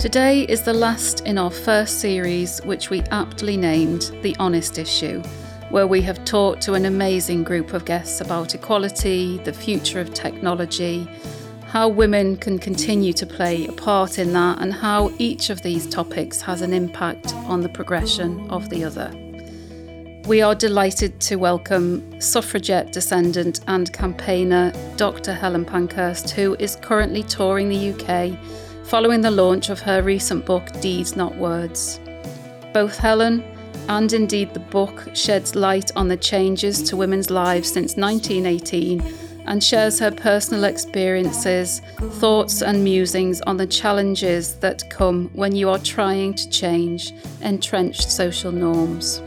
Today is the last in our first series, which we aptly named The Honest Issue, where we have talked to an amazing group of guests about equality, the future of technology, how women can continue to play a part in that, and how each of these topics has an impact on the progression of the other. We are delighted to welcome suffragette descendant and campaigner Dr. Helen Pankhurst, who is currently touring the UK following the launch of her recent book, Deeds Not Words. Both Helen and indeed the book sheds light on the changes to women's lives since 1918 and shares her personal experiences, thoughts, and musings on the challenges that come when you are trying to change entrenched social norms.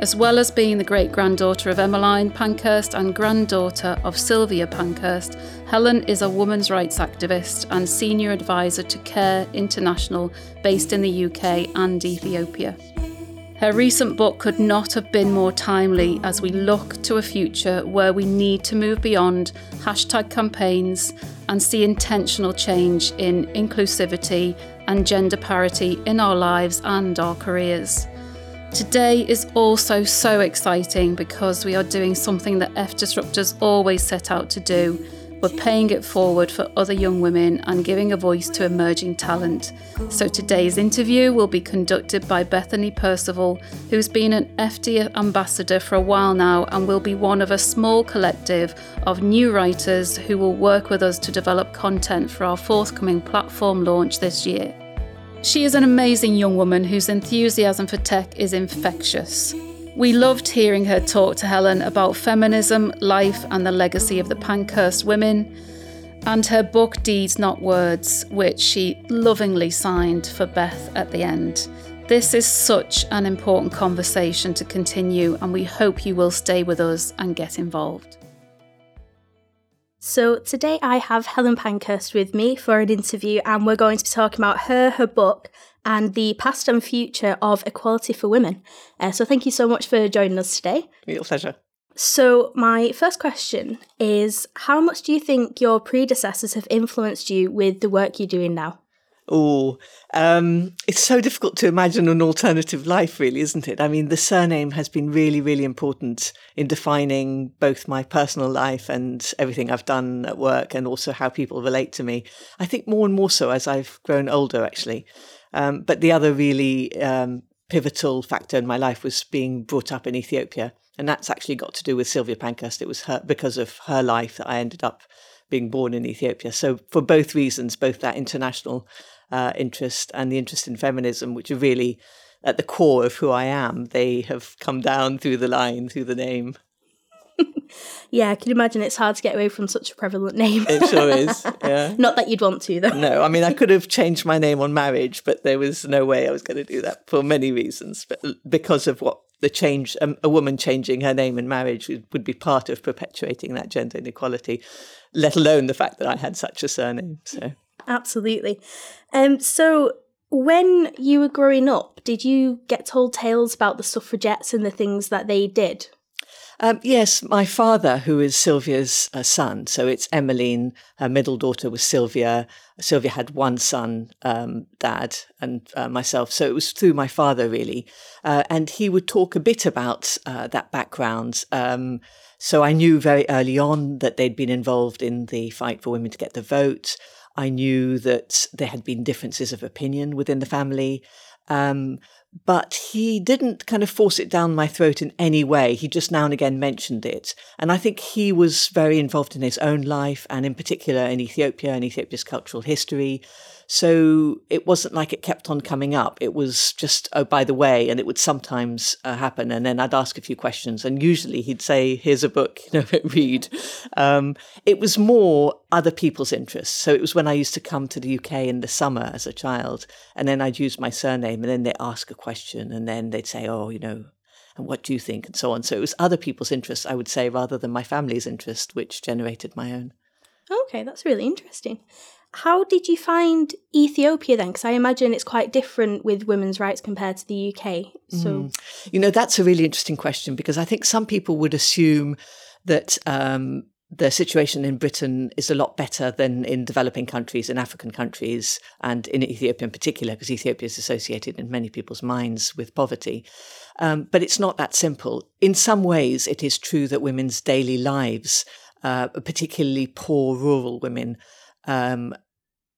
As well as being the great granddaughter of Emmeline Pankhurst and granddaughter of Sylvia Pankhurst, Helen is a women's rights activist and senior advisor to CARE International based in the UK and Ethiopia. Her recent book could not have been more timely as we look to a future where we need to move beyond hashtag campaigns and see intentional change in inclusivity and gender parity in our lives and our careers. Today is also so exciting because we are doing something that FDisruptors always set out to do. We're paying it forward for other young women and giving a voice to emerging talent. So today's interview will be conducted by Bethany Percival, who's been an FD ambassador for a while now and will be one of a small collective of new writers who will work with us to develop content for our forthcoming platform launch this year. She is an amazing young woman whose enthusiasm for tech is infectious. We loved hearing her talk to Helen about feminism, life, and the legacy of the Pankhurst women, and her book Deeds Not Words, which she lovingly signed for Beth at the end. This is such an important conversation to continue, and we hope you will stay with us and get involved. So, today I have Helen Pankhurst with me for an interview, and we're going to be talking about her, her book, and the past and future of equality for women. Uh, so, thank you so much for joining us today. Real pleasure. So, my first question is How much do you think your predecessors have influenced you with the work you're doing now? Oh, um, it's so difficult to imagine an alternative life, really, isn't it? I mean, the surname has been really, really important in defining both my personal life and everything I've done at work and also how people relate to me. I think more and more so as I've grown older, actually. Um, but the other really um, pivotal factor in my life was being brought up in Ethiopia. And that's actually got to do with Sylvia Pankhurst. It was her, because of her life that I ended up being born in Ethiopia. So, for both reasons, both that international uh, interest and the interest in feminism, which are really at the core of who I am. They have come down through the line, through the name. yeah, I can imagine it's hard to get away from such a prevalent name. it sure is. Yeah. Not that you'd want to, though. No, I mean, I could have changed my name on marriage, but there was no way I was going to do that for many reasons. But because of what the change, um, a woman changing her name in marriage would, would be part of perpetuating that gender inequality, let alone the fact that I had such a surname. So Absolutely. Um, so, when you were growing up, did you get told tales about the suffragettes and the things that they did? Um, yes, my father, who is Sylvia's uh, son, so it's Emmeline, her middle daughter was Sylvia. Sylvia had one son, um, dad, and uh, myself. So it was through my father, really. Uh, and he would talk a bit about uh, that background. Um, so I knew very early on that they'd been involved in the fight for women to get the vote. I knew that there had been differences of opinion within the family. Um, but he didn't kind of force it down my throat in any way. He just now and again mentioned it. And I think he was very involved in his own life and in particular in Ethiopia and Ethiopia's cultural history. So it wasn't like it kept on coming up. It was just, oh, by the way, and it would sometimes uh, happen. And then I'd ask a few questions, and usually he'd say, here's a book, you know, read. Um, it was more other people's interests. So it was when I used to come to the UK in the summer as a child, and then I'd use my surname, and then they'd ask a question, and then they'd say, oh, you know, and what do you think, and so on. So it was other people's interests, I would say, rather than my family's interest, which generated my own. Okay, that's really interesting. How did you find Ethiopia then? Because I imagine it's quite different with women's rights compared to the UK. So, mm. you know, that's a really interesting question because I think some people would assume that um, the situation in Britain is a lot better than in developing countries, in African countries, and in Ethiopia in particular, because Ethiopia is associated in many people's minds with poverty. Um, but it's not that simple. In some ways, it is true that women's daily lives, uh, particularly poor rural women, um,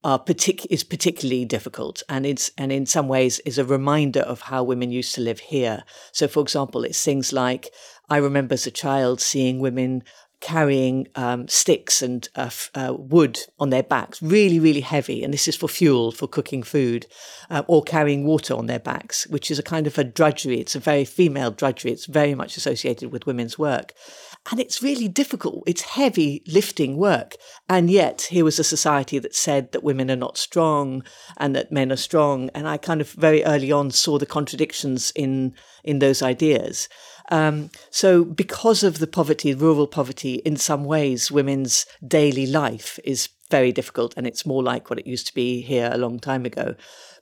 are partic- is particularly difficult and it's and in some ways is a reminder of how women used to live here. So for example, it's things like I remember as a child seeing women carrying um, sticks and uh, f- uh, wood on their backs, really, really heavy. And this is for fuel, for cooking food, uh, or carrying water on their backs, which is a kind of a drudgery. It's a very female drudgery. It's very much associated with women's work. And it's really difficult. It's heavy lifting work. And yet, here was a society that said that women are not strong and that men are strong. And I kind of very early on saw the contradictions in, in those ideas. Um, so, because of the poverty, rural poverty, in some ways, women's daily life is very difficult and it's more like what it used to be here a long time ago.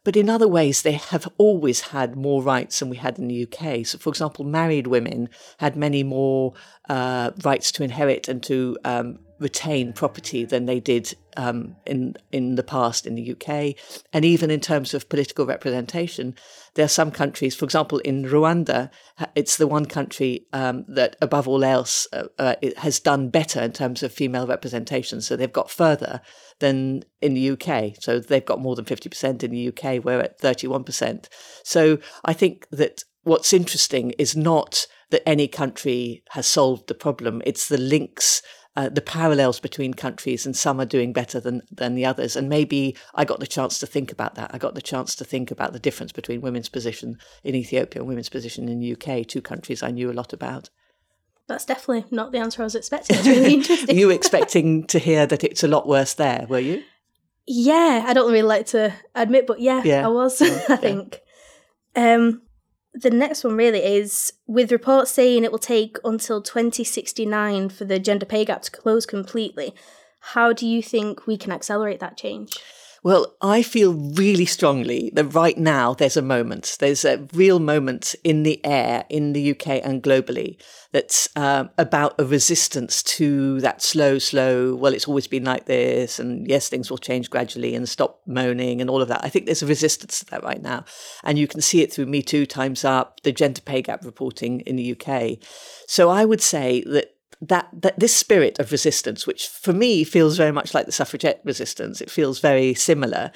But in other ways, they have always had more rights than we had in the UK. So, for example, married women had many more uh, rights to inherit and to um, retain property than they did um, in in the past in the UK, and even in terms of political representation, there are some countries. For example, in Rwanda, it's the one country um, that, above all else, uh, uh, has done better in terms of female representation. So they've got further than in the UK. So they've got more than fifty percent in the UK. We're at thirty-one percent. So I think that what's interesting is not that any country has solved the problem. It's the links uh, the parallels between countries, and some are doing better than than the others. And maybe I got the chance to think about that. I got the chance to think about the difference between women's position in Ethiopia and women's position in the UK, two countries I knew a lot about. That's definitely not the answer I was expecting. It's really interesting. you were expecting to hear that it's a lot worse there, were you? Yeah, I don't really like to admit, but yeah, yeah. I was. Yeah. I think. Um, the next one really is with reports saying it will take until 2069 for the gender pay gap to close completely. How do you think we can accelerate that change? Well, I feel really strongly that right now there's a moment, there's a real moment in the air in the UK and globally that's um, about a resistance to that slow, slow, well, it's always been like this, and yes, things will change gradually and stop moaning and all of that. I think there's a resistance to that right now. And you can see it through Me Too, Time's Up, the gender pay gap reporting in the UK. So I would say that that, that this spirit of resistance, which for me feels very much like the suffragette resistance, it feels very similar,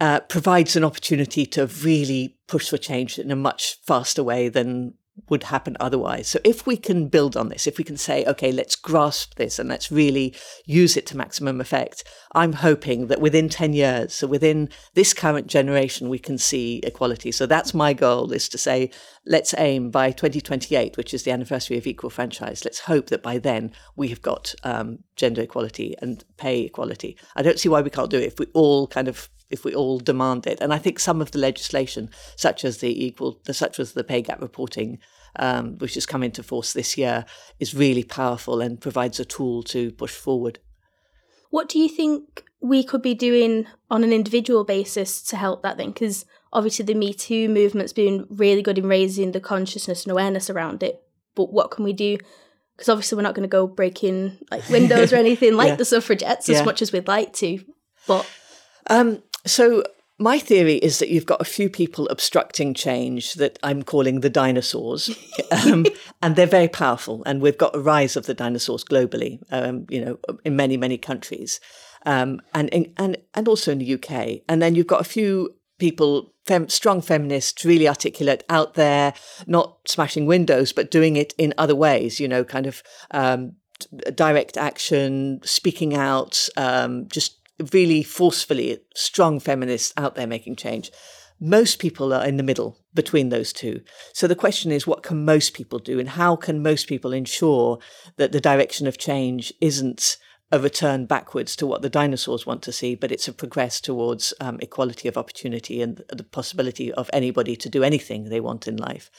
uh, provides an opportunity to really push for change in a much faster way than would happen otherwise. So if we can build on this, if we can say, okay, let's grasp this and let's really use it to maximum effect, I'm hoping that within 10 years, so within this current generation, we can see equality. So that's my goal is to say, let's aim by 2028, which is the anniversary of equal franchise. Let's hope that by then we have got um, gender equality and pay equality. I don't see why we can't do it if we all kind of if we all demand it. And I think some of the legislation, such as the equal, such as the pay gap reporting, um, which has come into force this year, is really powerful and provides a tool to push forward. What do you think we could be doing on an individual basis to help that then? Because obviously the Me Too movement's been really good in raising the consciousness and awareness around it. But what can we do? Because obviously we're not going to go breaking like windows or anything like yeah. the suffragettes as yeah. much as we'd like to. But um, so my theory is that you've got a few people obstructing change that I'm calling the dinosaurs, um, and they're very powerful. And we've got a rise of the dinosaurs globally, um, you know, in many many countries, um, and and and also in the UK. And then you've got a few people, fem- strong feminists, really articulate out there, not smashing windows, but doing it in other ways. You know, kind of um, direct action, speaking out, um, just really forcefully strong feminists out there making change. Most people are in the middle between those two. So the question is, what can most people do? And how can most people ensure that the direction of change isn't a return backwards to what the dinosaurs want to see, but it's a progress towards um, equality of opportunity and the possibility of anybody to do anything they want in life.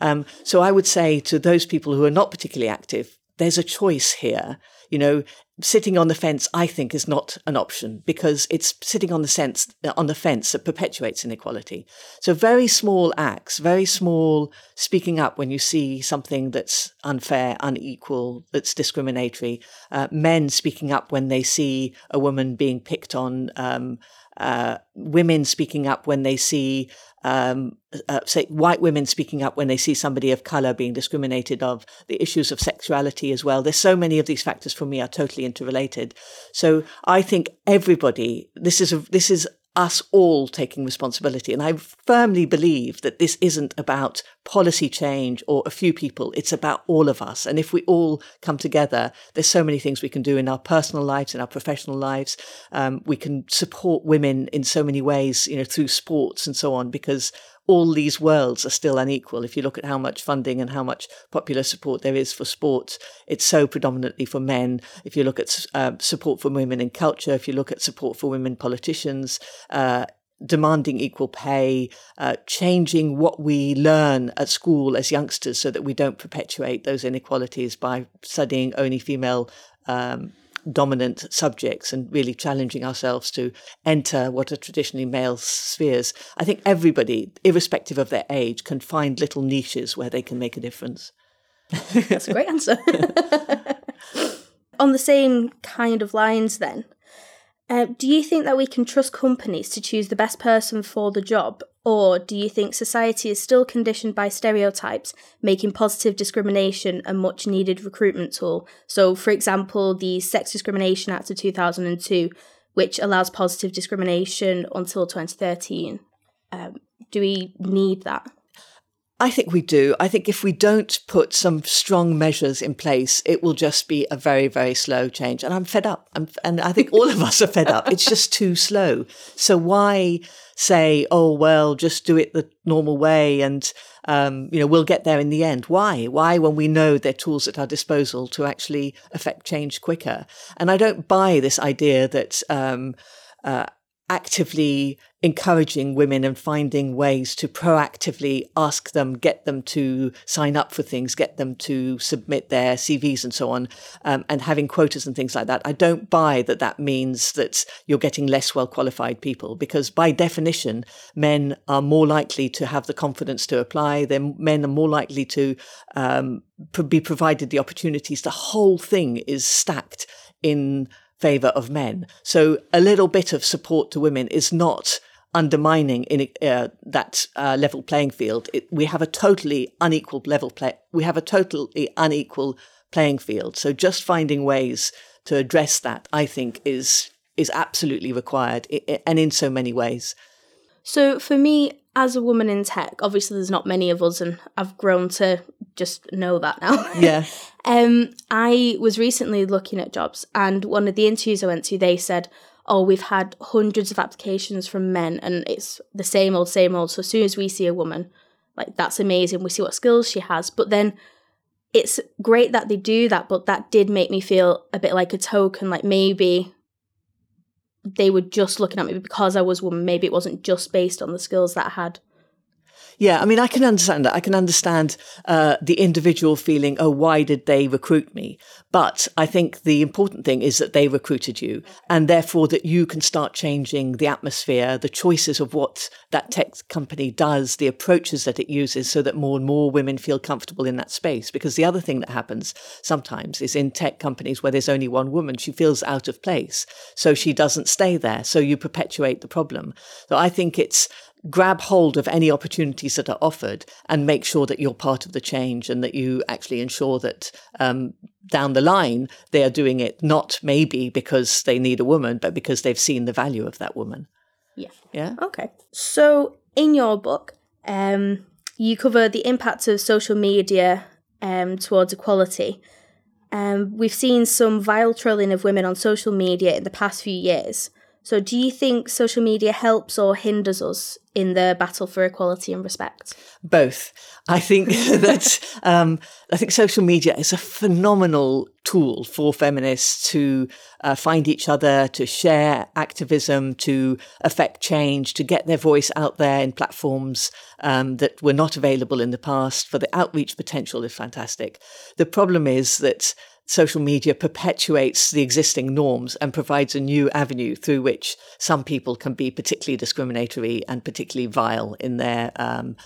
Um, so I would say to those people who are not particularly active, there's a choice here You know, sitting on the fence, I think, is not an option because it's sitting on the fence on the fence that perpetuates inequality. So very small acts, very small speaking up when you see something that's unfair, unequal, that's discriminatory. Uh, men speaking up when they see a woman being picked on. Um, uh, women speaking up when they see, um, uh, say, white women speaking up when they see somebody of color being discriminated of, the issues of sexuality as well. There's so many of these factors for me are totally interrelated. So I think everybody, this is a, this is us all taking responsibility. And I firmly believe that this isn't about policy change or a few people. It's about all of us. And if we all come together, there's so many things we can do in our personal lives, in our professional lives. Um, we can support women in so many ways, you know, through sports and so on, because all these worlds are still unequal. If you look at how much funding and how much popular support there is for sports, it's so predominantly for men. If you look at uh, support for women in culture, if you look at support for women politicians, uh, demanding equal pay, uh, changing what we learn at school as youngsters so that we don't perpetuate those inequalities by studying only female um, dominant subjects and really challenging ourselves to enter what are traditionally male spheres. I think everybody, irrespective of their age, can find little niches where they can make a difference. That's a great answer. On the same kind of lines, then, uh, do you think that we can trust companies to choose the best person for the job, or do you think society is still conditioned by stereotypes, making positive discrimination a much needed recruitment tool? So, for example, the Sex Discrimination Act of 2002, which allows positive discrimination until 2013. Um, do we need that? I think we do. I think if we don't put some strong measures in place, it will just be a very, very slow change. And I'm fed up. I'm, and I think all of us are fed up. It's just too slow. So why say, oh, well, just do it the normal way and, um, you know, we'll get there in the end? Why? Why when we know there are tools at our disposal to actually affect change quicker? And I don't buy this idea that, um, uh, actively encouraging women and finding ways to proactively ask them, get them to sign up for things, get them to submit their CVs and so on, um, and having quotas and things like that. I don't buy that that means that you're getting less well qualified people because by definition, men are more likely to have the confidence to apply. Then men are more likely to um, be provided the opportunities. The whole thing is stacked in favor of men. So a little bit of support to women is not undermining in uh, that uh, level playing field. It, we have a totally unequal level play. We have a totally unequal playing field. So just finding ways to address that, I think, is is absolutely required, and in so many ways. So for me, as a woman in tech, obviously there's not many of us, and I've grown to just know that now. Yeah. um, I was recently looking at jobs, and one of the interviews I went to, they said, "Oh, we've had hundreds of applications from men, and it's the same old, same old." So as soon as we see a woman, like that's amazing. We see what skills she has, but then it's great that they do that. But that did make me feel a bit like a token, like maybe they were just looking at me because I was woman. Maybe it wasn't just based on the skills that I had. Yeah, I mean, I can understand that. I can understand uh, the individual feeling, oh, why did they recruit me? But I think the important thing is that they recruited you and therefore that you can start changing the atmosphere, the choices of what that tech company does, the approaches that it uses so that more and more women feel comfortable in that space. Because the other thing that happens sometimes is in tech companies where there's only one woman, she feels out of place. So she doesn't stay there. So you perpetuate the problem. So I think it's grab hold of any opportunities that are offered and make sure that you're part of the change and that you actually ensure that um, down the line they are doing it not maybe because they need a woman, but because they've seen the value of that woman. Yeah. Yeah. Okay. So in your book, um, you cover the impact of social media um, towards equality. Um, we've seen some vile trolling of women on social media in the past few years. So, do you think social media helps or hinders us in the battle for equality and respect? Both. I think that um, I think social media is a phenomenal tool for feminists to uh, find each other, to share activism, to affect change, to get their voice out there in platforms um, that were not available in the past. For the outreach potential is fantastic. The problem is that social media perpetuates the existing norms and provides a new avenue through which some people can be particularly discriminatory and particularly vile in their um,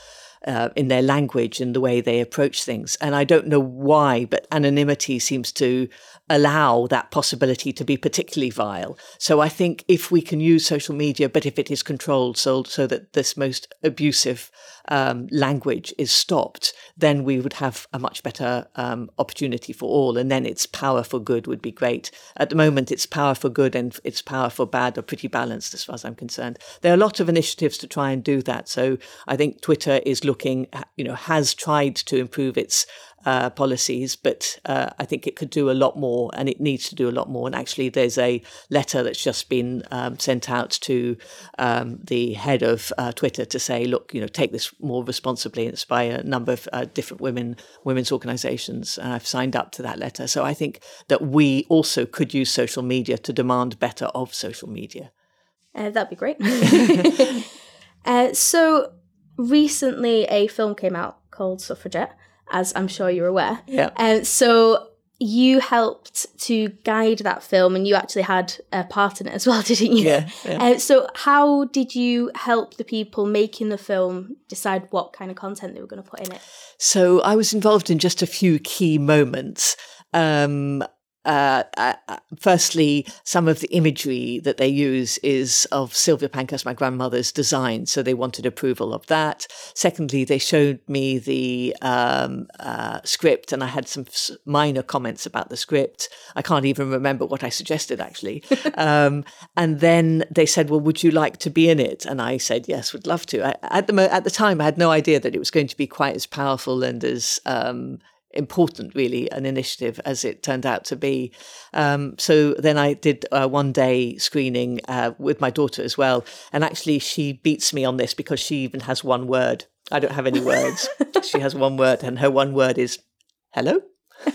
uh, in their language and the way they approach things. And I don't know why, but anonymity seems to allow that possibility to be particularly vile. So I think if we can use social media, but if it is controlled so, so that this most abusive um, language is stopped, then we would have a much better um, opportunity for all. And then its power for good would be great. At the moment, its power for good and its power for bad are pretty balanced as far as I'm concerned. There are a lot of initiatives to try and do that. So I think Twitter is looking, you know, has tried to improve its uh, policies, but uh, I think it could do a lot more and it needs to do a lot more. And actually, there's a letter that's just been um, sent out to um, the head of uh, Twitter to say, look, you know, take this more responsibly. It's by a number of uh, different women women's organisations. I've signed up to that letter. So I think that we also could use social media to demand better of social media. Uh, that'd be great. Uh, so recently, a film came out called Suffragette as I'm sure you're aware. Yeah. And um, so you helped to guide that film and you actually had a part in it as well, didn't you? Yeah. yeah. Uh, so, how did you help the people making the film decide what kind of content they were going to put in it? So, I was involved in just a few key moments. Um, uh, uh, uh, firstly, some of the imagery that they use is of Sylvia Pankhurst, my grandmother's design, so they wanted approval of that. Secondly, they showed me the um, uh, script, and I had some minor comments about the script. I can't even remember what I suggested actually. um, and then they said, "Well, would you like to be in it?" And I said, "Yes, would love to." I, at the mo- at the time, I had no idea that it was going to be quite as powerful and as um, important, really, an initiative as it turned out to be. Um, so then I did a one day screening uh, with my daughter as well. And actually, she beats me on this because she even has one word. I don't have any words. she has one word, and her one word is hello.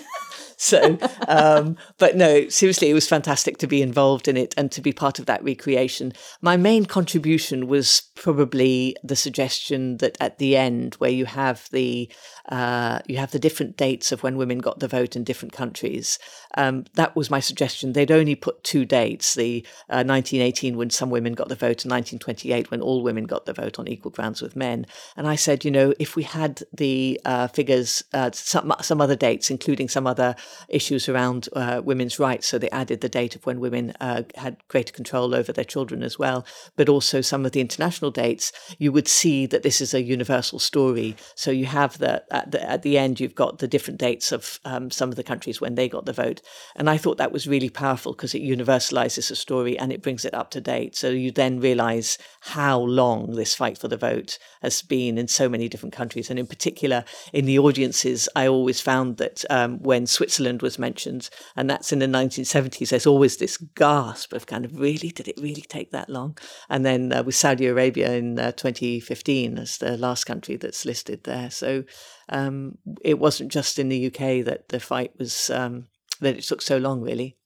so, um, but no, seriously, it was fantastic to be involved in it and to be part of that recreation. My main contribution was probably the suggestion that at the end, where you have the uh, you have the different dates of when women got the vote in different countries. Um, that was my suggestion. They'd only put two dates: the uh, 1918 when some women got the vote, and 1928 when all women got the vote on equal grounds with men. And I said, you know, if we had the uh, figures, uh, some some other dates, including some other issues around uh, women's rights. So they added the date of when women uh, had greater control over their children as well, but also some of the international dates. You would see that this is a universal story. So you have the at the, at the end, you've got the different dates of um, some of the countries when they got the vote, and I thought that was really powerful because it universalizes a story and it brings it up to date. So you then realize how long this fight for the vote has been in so many different countries, and in particular in the audiences. I always found that um, when Switzerland was mentioned, and that's in the 1970s. There's always this gasp of kind of, really, did it really take that long? And then uh, with Saudi Arabia in uh, 2015 as the last country that's listed there. So um, it wasn't just in the UK that the fight was, um, that it took so long, really.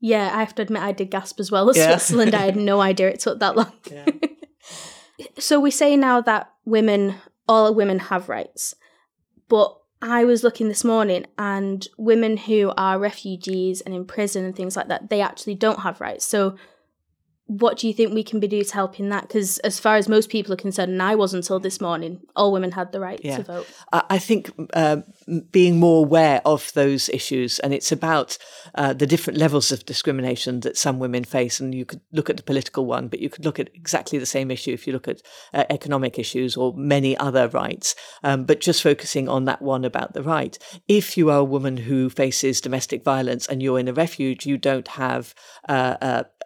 Yeah, I have to admit, I did gasp as well as yeah. Switzerland. I had no idea it took that long. Yeah. so we say now that women, all women have rights, but I was looking this morning and women who are refugees and in prison and things like that, they actually don't have rights. So what do you think we can be doing to help in that? Because as far as most people are concerned, and I was until this morning, all women had the right yeah. to vote. I think uh, being more aware of those issues, and it's about uh, the different levels of discrimination that some women face. And you could look at the political one, but you could look at exactly the same issue if you look at uh, economic issues or many other rights. Um, but just focusing on that one about the right. If you are a woman who faces domestic violence and you're in a refuge, you don't have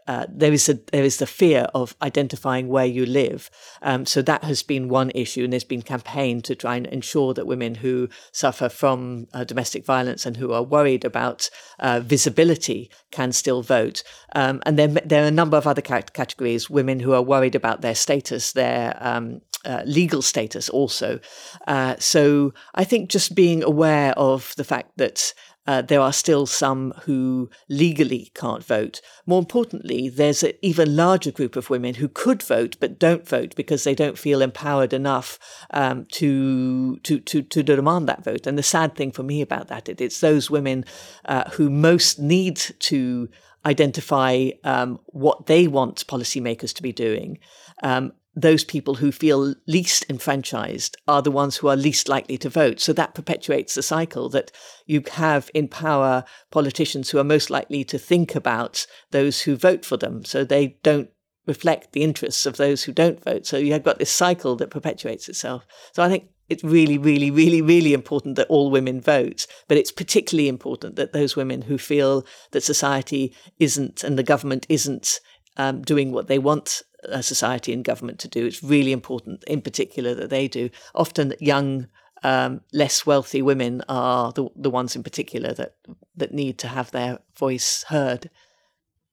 uh, there is a there is the fear of identifying where you live. Um, so that has been one issue, and there's been campaign to try and ensure that women who suffer from uh, domestic violence and who are worried about uh, visibility can still vote. Um, and then there are a number of other categories: women who are worried about their status, their um, uh, legal status also. Uh, so I think just being aware of the fact that uh, there are still some who legally can't vote. More importantly, there's an even larger group of women who could vote but don't vote because they don't feel empowered enough um, to, to, to, to demand that vote. And the sad thing for me about that, it, it's those women uh, who most need to identify um, what they want policymakers to be doing. Um, those people who feel least enfranchised are the ones who are least likely to vote. So that perpetuates the cycle that you have in power politicians who are most likely to think about those who vote for them. So they don't reflect the interests of those who don't vote. So you have got this cycle that perpetuates itself. So I think it's really, really, really, really important that all women vote. But it's particularly important that those women who feel that society isn't and the government isn't um, doing what they want a society and government to do. It's really important, in particular, that they do. Often, young, um, less wealthy women are the the ones in particular that that need to have their voice heard.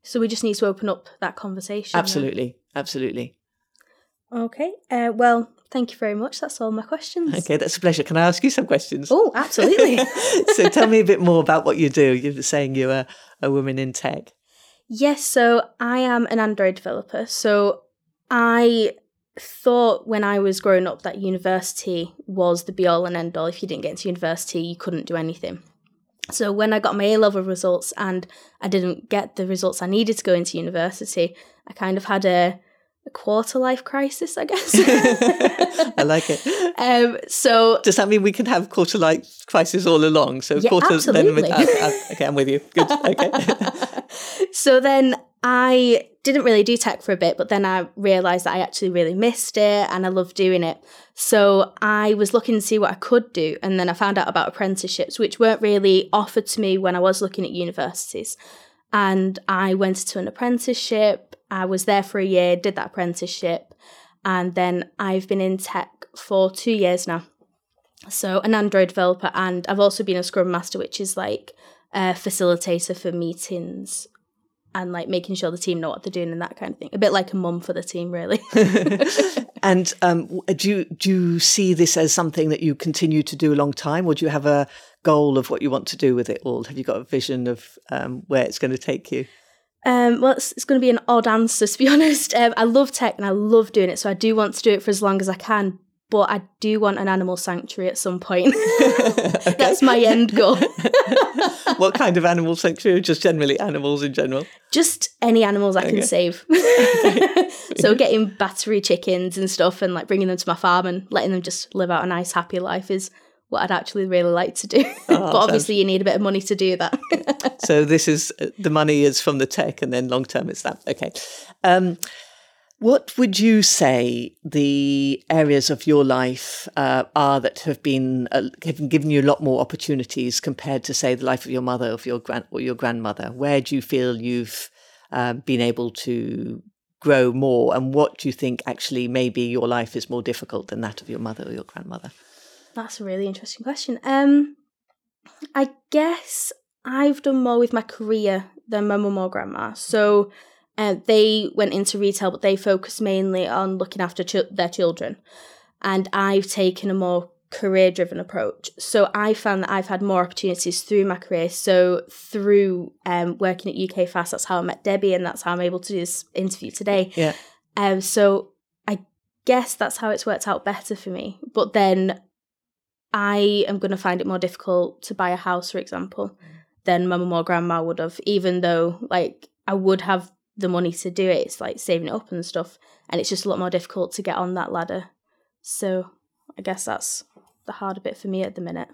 So we just need to open up that conversation. Absolutely, absolutely. Okay. Uh, well, thank you very much. That's all my questions. Okay, that's a pleasure. Can I ask you some questions? Oh, absolutely. so tell me a bit more about what you do. You were saying you're a, a woman in tech. Yes, so I am an Android developer. So I thought when I was growing up that university was the be all and end all. If you didn't get into university, you couldn't do anything. So when I got my A level results and I didn't get the results I needed to go into university, I kind of had a, a quarter life crisis, I guess. I like it. Um, so does that mean we can have quarter life crisis all along? So yeah, quarters absolutely. then uh, uh, okay, I'm with you. Good. Okay. so then I didn't really do tech for a bit, but then I realized that I actually really missed it and I loved doing it. So I was looking to see what I could do. And then I found out about apprenticeships, which weren't really offered to me when I was looking at universities. And I went to an apprenticeship. I was there for a year, did that apprenticeship. And then I've been in tech for two years now. So, an Android developer, and I've also been a Scrum Master, which is like a facilitator for meetings and like making sure the team know what they're doing and that kind of thing. A bit like a mum for the team, really. and um, do you, do you see this as something that you continue to do a long time, or do you have a goal of what you want to do with it all? Have you got a vision of um, where it's going to take you? Um, well, it's, it's, going to be an odd answer, to be honest. Um, I love tech and I love doing it, so I do want to do it for as long as I can but I do want an animal sanctuary at some point. That's my end goal. what kind of animal sanctuary? Just generally animals in general? Just any animals I okay. can save. so getting battery chickens and stuff and like bringing them to my farm and letting them just live out a nice happy life is what I'd actually really like to do. Oh, but obviously, you need a bit of money to do that. so this is the money is from the tech, and then long term it's that. Okay. Um, what would you say the areas of your life uh, are that have been uh, have given you a lot more opportunities compared to, say, the life of your mother or your grand or your grandmother? Where do you feel you've uh, been able to grow more, and what do you think actually maybe your life is more difficult than that of your mother or your grandmother? That's a really interesting question. Um, I guess I've done more with my career than my mum or grandma. So uh, they went into retail, but they focused mainly on looking after ch- their children. And I've taken a more career driven approach. So I found that I've had more opportunities through my career. So through um, working at UKFast, that's how I met Debbie, and that's how I'm able to do this interview today. Yeah. Um, so I guess that's how it's worked out better for me. But then I am going to find it more difficult to buy a house, for example, than my mum or grandma would have, even though like I would have the money to do it. It's like saving it up and stuff. And it's just a lot more difficult to get on that ladder. So I guess that's the harder bit for me at the minute.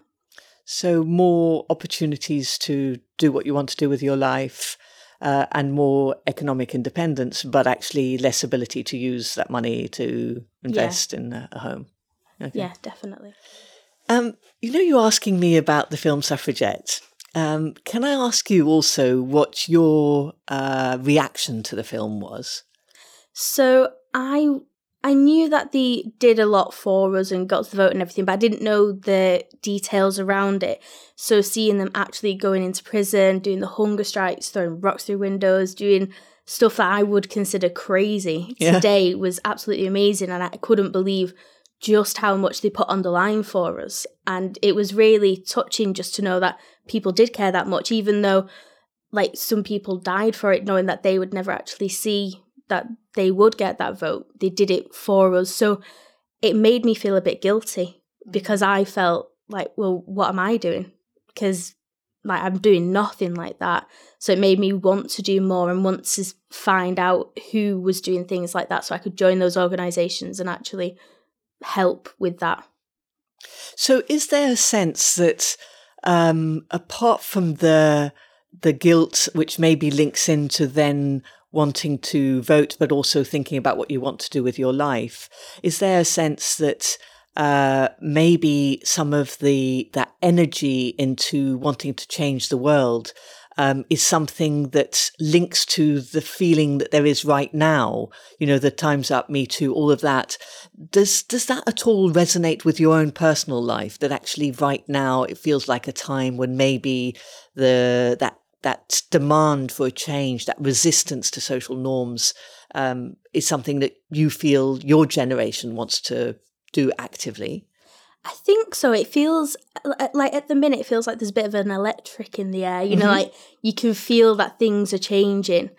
So more opportunities to do what you want to do with your life. Uh, and more economic independence, but actually less ability to use that money to invest yeah. in a, a home. Okay. Yeah, definitely. Um, you know, you're asking me about the film Suffragette. Um, can I ask you also what your uh, reaction to the film was? So I I knew that they did a lot for us and got to the vote and everything, but I didn't know the details around it. So seeing them actually going into prison, doing the hunger strikes, throwing rocks through windows, doing stuff that I would consider crazy yeah. today was absolutely amazing, and I couldn't believe just how much they put on the line for us. And it was really touching just to know that people did care that much, even though like some people died for it, knowing that they would never actually see that they would get that vote. They did it for us. So it made me feel a bit guilty because I felt like, well, what am I doing? Because like I'm doing nothing like that. So it made me want to do more and want to find out who was doing things like that so I could join those organizations and actually help with that. So is there a sense that um, apart from the the guilt which maybe links into then wanting to vote but also thinking about what you want to do with your life, is there a sense that uh, maybe some of the that energy into wanting to change the world um, is something that links to the feeling that there is right now. You know, the times up, me too, all of that. Does does that at all resonate with your own personal life? That actually, right now, it feels like a time when maybe the that that demand for a change, that resistance to social norms, um, is something that you feel your generation wants to do actively? I think so. It feels like at the minute, it feels like there's a bit of an electric in the air. You know, mm-hmm. like you can feel that things are changing.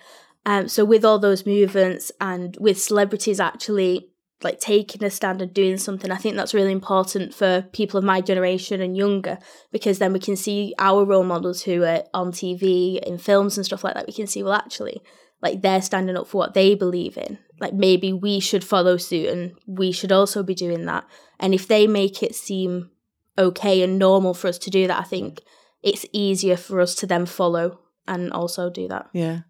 Um, so with all those movements and with celebrities actually like taking a stand and doing something, I think that's really important for people of my generation and younger because then we can see our role models who are on TV in films and stuff like that. We can see well, actually, like they're standing up for what they believe in like maybe we should follow suit and we should also be doing that. And if they make it seem okay and normal for us to do that i think it's easier for us to then follow and also do that. Yeah.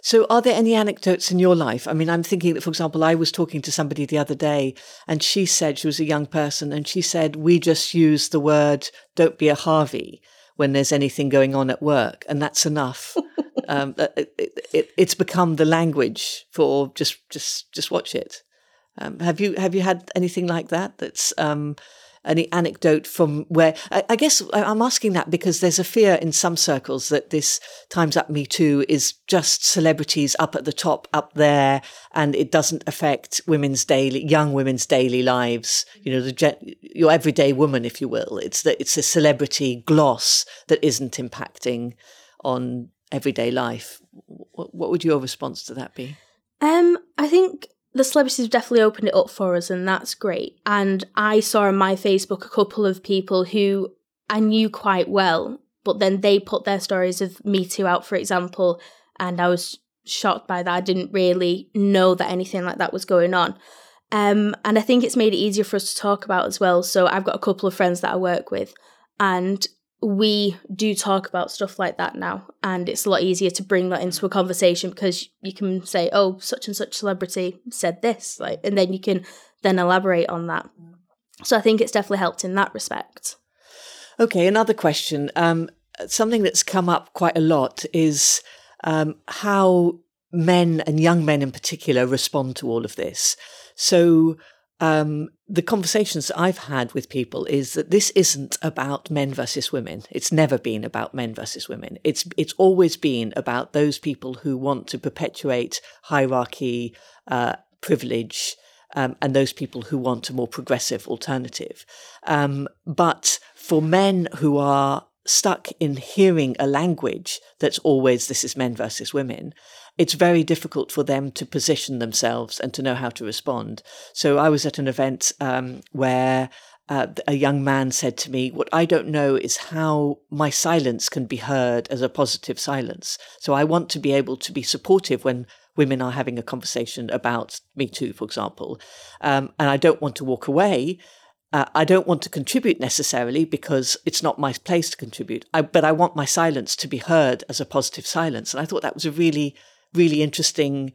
So, are there any anecdotes in your life? I mean, I'm thinking that, for example, I was talking to somebody the other day and she said she was a young person and she said, We just use the word, don't be a Harvey when there's anything going on at work, and that's enough. um, it, it, it's become the language for just just just watch it. Um, have you have you had anything like that? That's um, any anecdote from where I, I, guess I'm asking that because there's a fear in some circles that this Times Up Me Too is just celebrities up at the top, up there, and it doesn't affect women's daily, young women's daily lives. You know, the your everyday woman, if you will. It's that it's a celebrity gloss that isn't impacting on everyday life. What, what would your response to that be? Um, I think the celebrities have definitely opened it up for us, and that's great. And I saw on my Facebook a couple of people who I knew quite well, but then they put their stories of Me Too out, for example, and I was shocked by that. I didn't really know that anything like that was going on. Um, and I think it's made it easier for us to talk about as well. So I've got a couple of friends that I work with, and we do talk about stuff like that now and it's a lot easier to bring that into a conversation because you can say oh such and such celebrity said this like and then you can then elaborate on that. So i think it's definitely helped in that respect. Okay another question. Um, something that's come up quite a lot is um, how men and young men in particular respond to all of this. So um, the conversations I've had with people is that this isn't about men versus women. It's never been about men versus women. It's it's always been about those people who want to perpetuate hierarchy, uh, privilege, um, and those people who want a more progressive alternative. Um, but for men who are stuck in hearing a language that's always this is men versus women, it's very difficult for them to position themselves and to know how to respond. So I was at an event um, where uh, a young man said to me, What I don't know is how my silence can be heard as a positive silence. So I want to be able to be supportive when women are having a conversation about Me Too, for example. Um, and I don't want to walk away. Uh, I don't want to contribute necessarily because it's not my place to contribute, I, but I want my silence to be heard as a positive silence. And I thought that was a really really interesting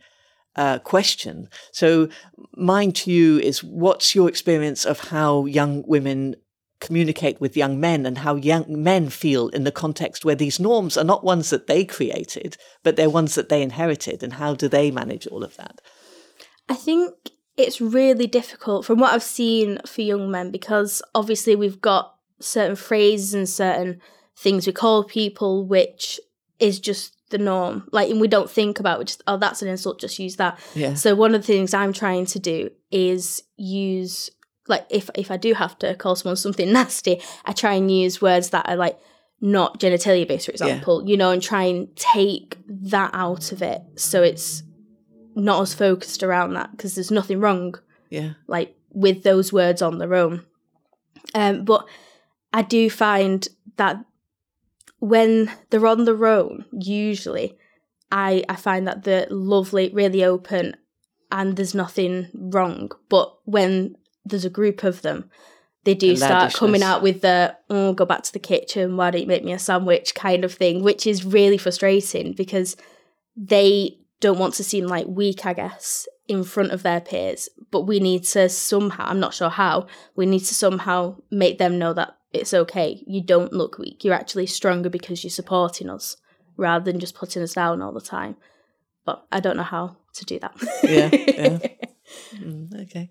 uh, question. So, mine to you is what's your experience of how young women communicate with young men and how young men feel in the context where these norms are not ones that they created, but they're ones that they inherited? And how do they manage all of that? I think it's really difficult from what I've seen for young men because obviously we've got certain phrases and certain things we call people, which is just the norm. Like, and we don't think about it, just, oh, that's an insult, just use that. Yeah. So, one of the things I'm trying to do is use like if if I do have to call someone something nasty, I try and use words that are like not genitalia based, for example, you know, and try and take that out of it so it's not as focused around that because there's nothing wrong Yeah. like with those words on their own. Um, but I do find that when they're on their own, usually I I find that they're lovely, really open, and there's nothing wrong. But when there's a group of them, they do start coming out with the oh go back to the kitchen, why don't you make me a sandwich kind of thing, which is really frustrating because they don't want to seem like weak, I guess, in front of their peers. But we need to somehow, I'm not sure how, we need to somehow make them know that it's okay. You don't look weak. You're actually stronger because you're supporting us rather than just putting us down all the time. But I don't know how to do that. Yeah, yeah. Mm, okay.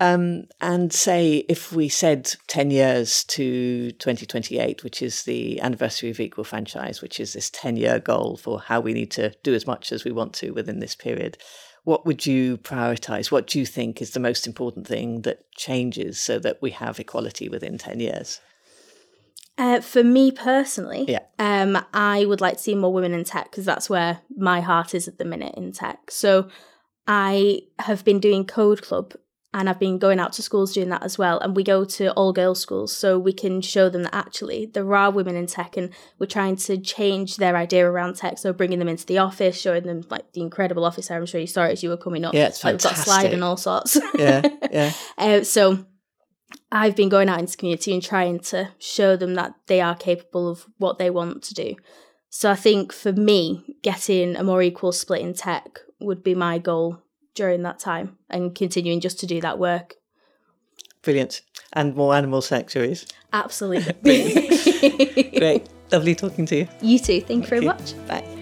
Um, and say if we said 10 years to 2028, which is the anniversary of Equal Franchise, which is this 10 year goal for how we need to do as much as we want to within this period, what would you prioritize? What do you think is the most important thing that changes so that we have equality within 10 years? Uh, for me personally, Yeah. um, I would like to see more women in tech because that's where my heart is at the minute in tech. So I have been doing Code Club and I've been going out to schools doing that as well. And we go to all girls schools so we can show them that actually there are women in tech and we're trying to change their idea around tech. So bringing them into the office, showing them like the incredible office. I'm sure you saw it as you were coming up. Yeah, it's like, we've got slide and all sorts. Yeah, yeah. Uh, so I've been going out into the community and trying to show them that they are capable of what they want to do. So I think for me, getting a more equal split in tech would be my goal during that time and continuing just to do that work. Brilliant. And more animal sanctuaries. Absolutely. Great. Lovely talking to you. You too. Thank you very much. Bye.